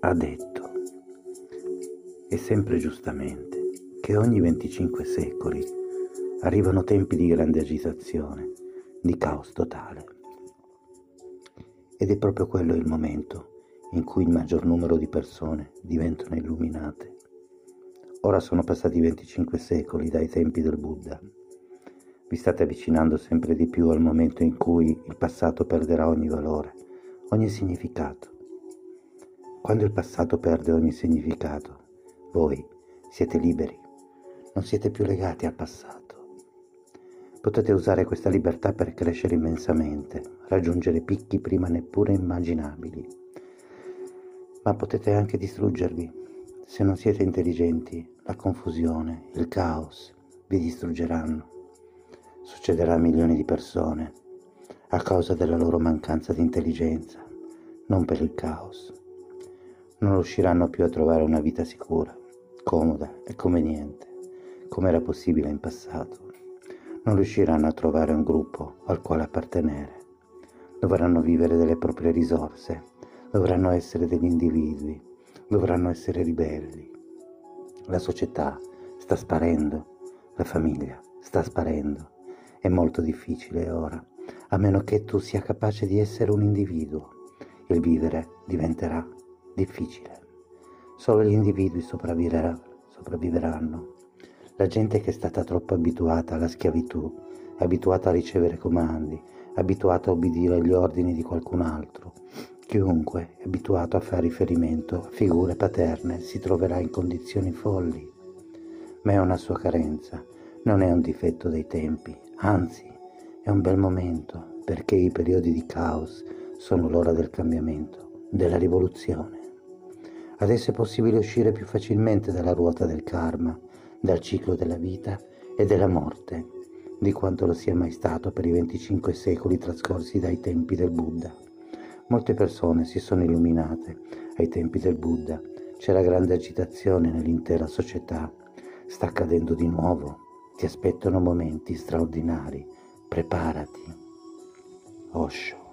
ha detto, e sempre giustamente, che ogni 25 secoli arrivano tempi di grande agitazione, di caos totale. Ed è proprio quello il momento in cui il maggior numero di persone diventano illuminate. Ora sono passati 25 secoli dai tempi del Buddha. Vi state avvicinando sempre di più al momento in cui il passato perderà ogni valore, ogni significato. Quando il passato perde ogni significato, voi siete liberi, non siete più legati al passato. Potete usare questa libertà per crescere immensamente, raggiungere picchi prima neppure immaginabili. Ma potete anche distruggervi. Se non siete intelligenti, la confusione, il caos vi distruggeranno. Succederà a milioni di persone a causa della loro mancanza di intelligenza, non per il caos. Non riusciranno più a trovare una vita sicura, comoda e conveniente, come era possibile in passato non riusciranno a trovare un gruppo al quale appartenere. Dovranno vivere delle proprie risorse, dovranno essere degli individui, dovranno essere ribelli. La società sta sparendo, la famiglia sta sparendo. È molto difficile ora, a meno che tu sia capace di essere un individuo. Il vivere diventerà difficile. Solo gli individui sopravviveranno. La gente che è stata troppo abituata alla schiavitù, abituata a ricevere comandi, abituata a obbedire agli ordini di qualcun altro. Chiunque è abituato a fare riferimento a figure paterne si troverà in condizioni folli. Ma è una sua carenza, non è un difetto dei tempi, anzi è un bel momento perché i periodi di caos sono l'ora del cambiamento, della rivoluzione. Adesso è possibile uscire più facilmente dalla ruota del karma dal ciclo della vita e della morte, di quanto lo sia mai stato per i 25 secoli trascorsi dai tempi del Buddha. Molte persone si sono illuminate ai tempi del Buddha, c'era grande agitazione nell'intera società, sta accadendo di nuovo, ti aspettano momenti straordinari, preparati. Osho.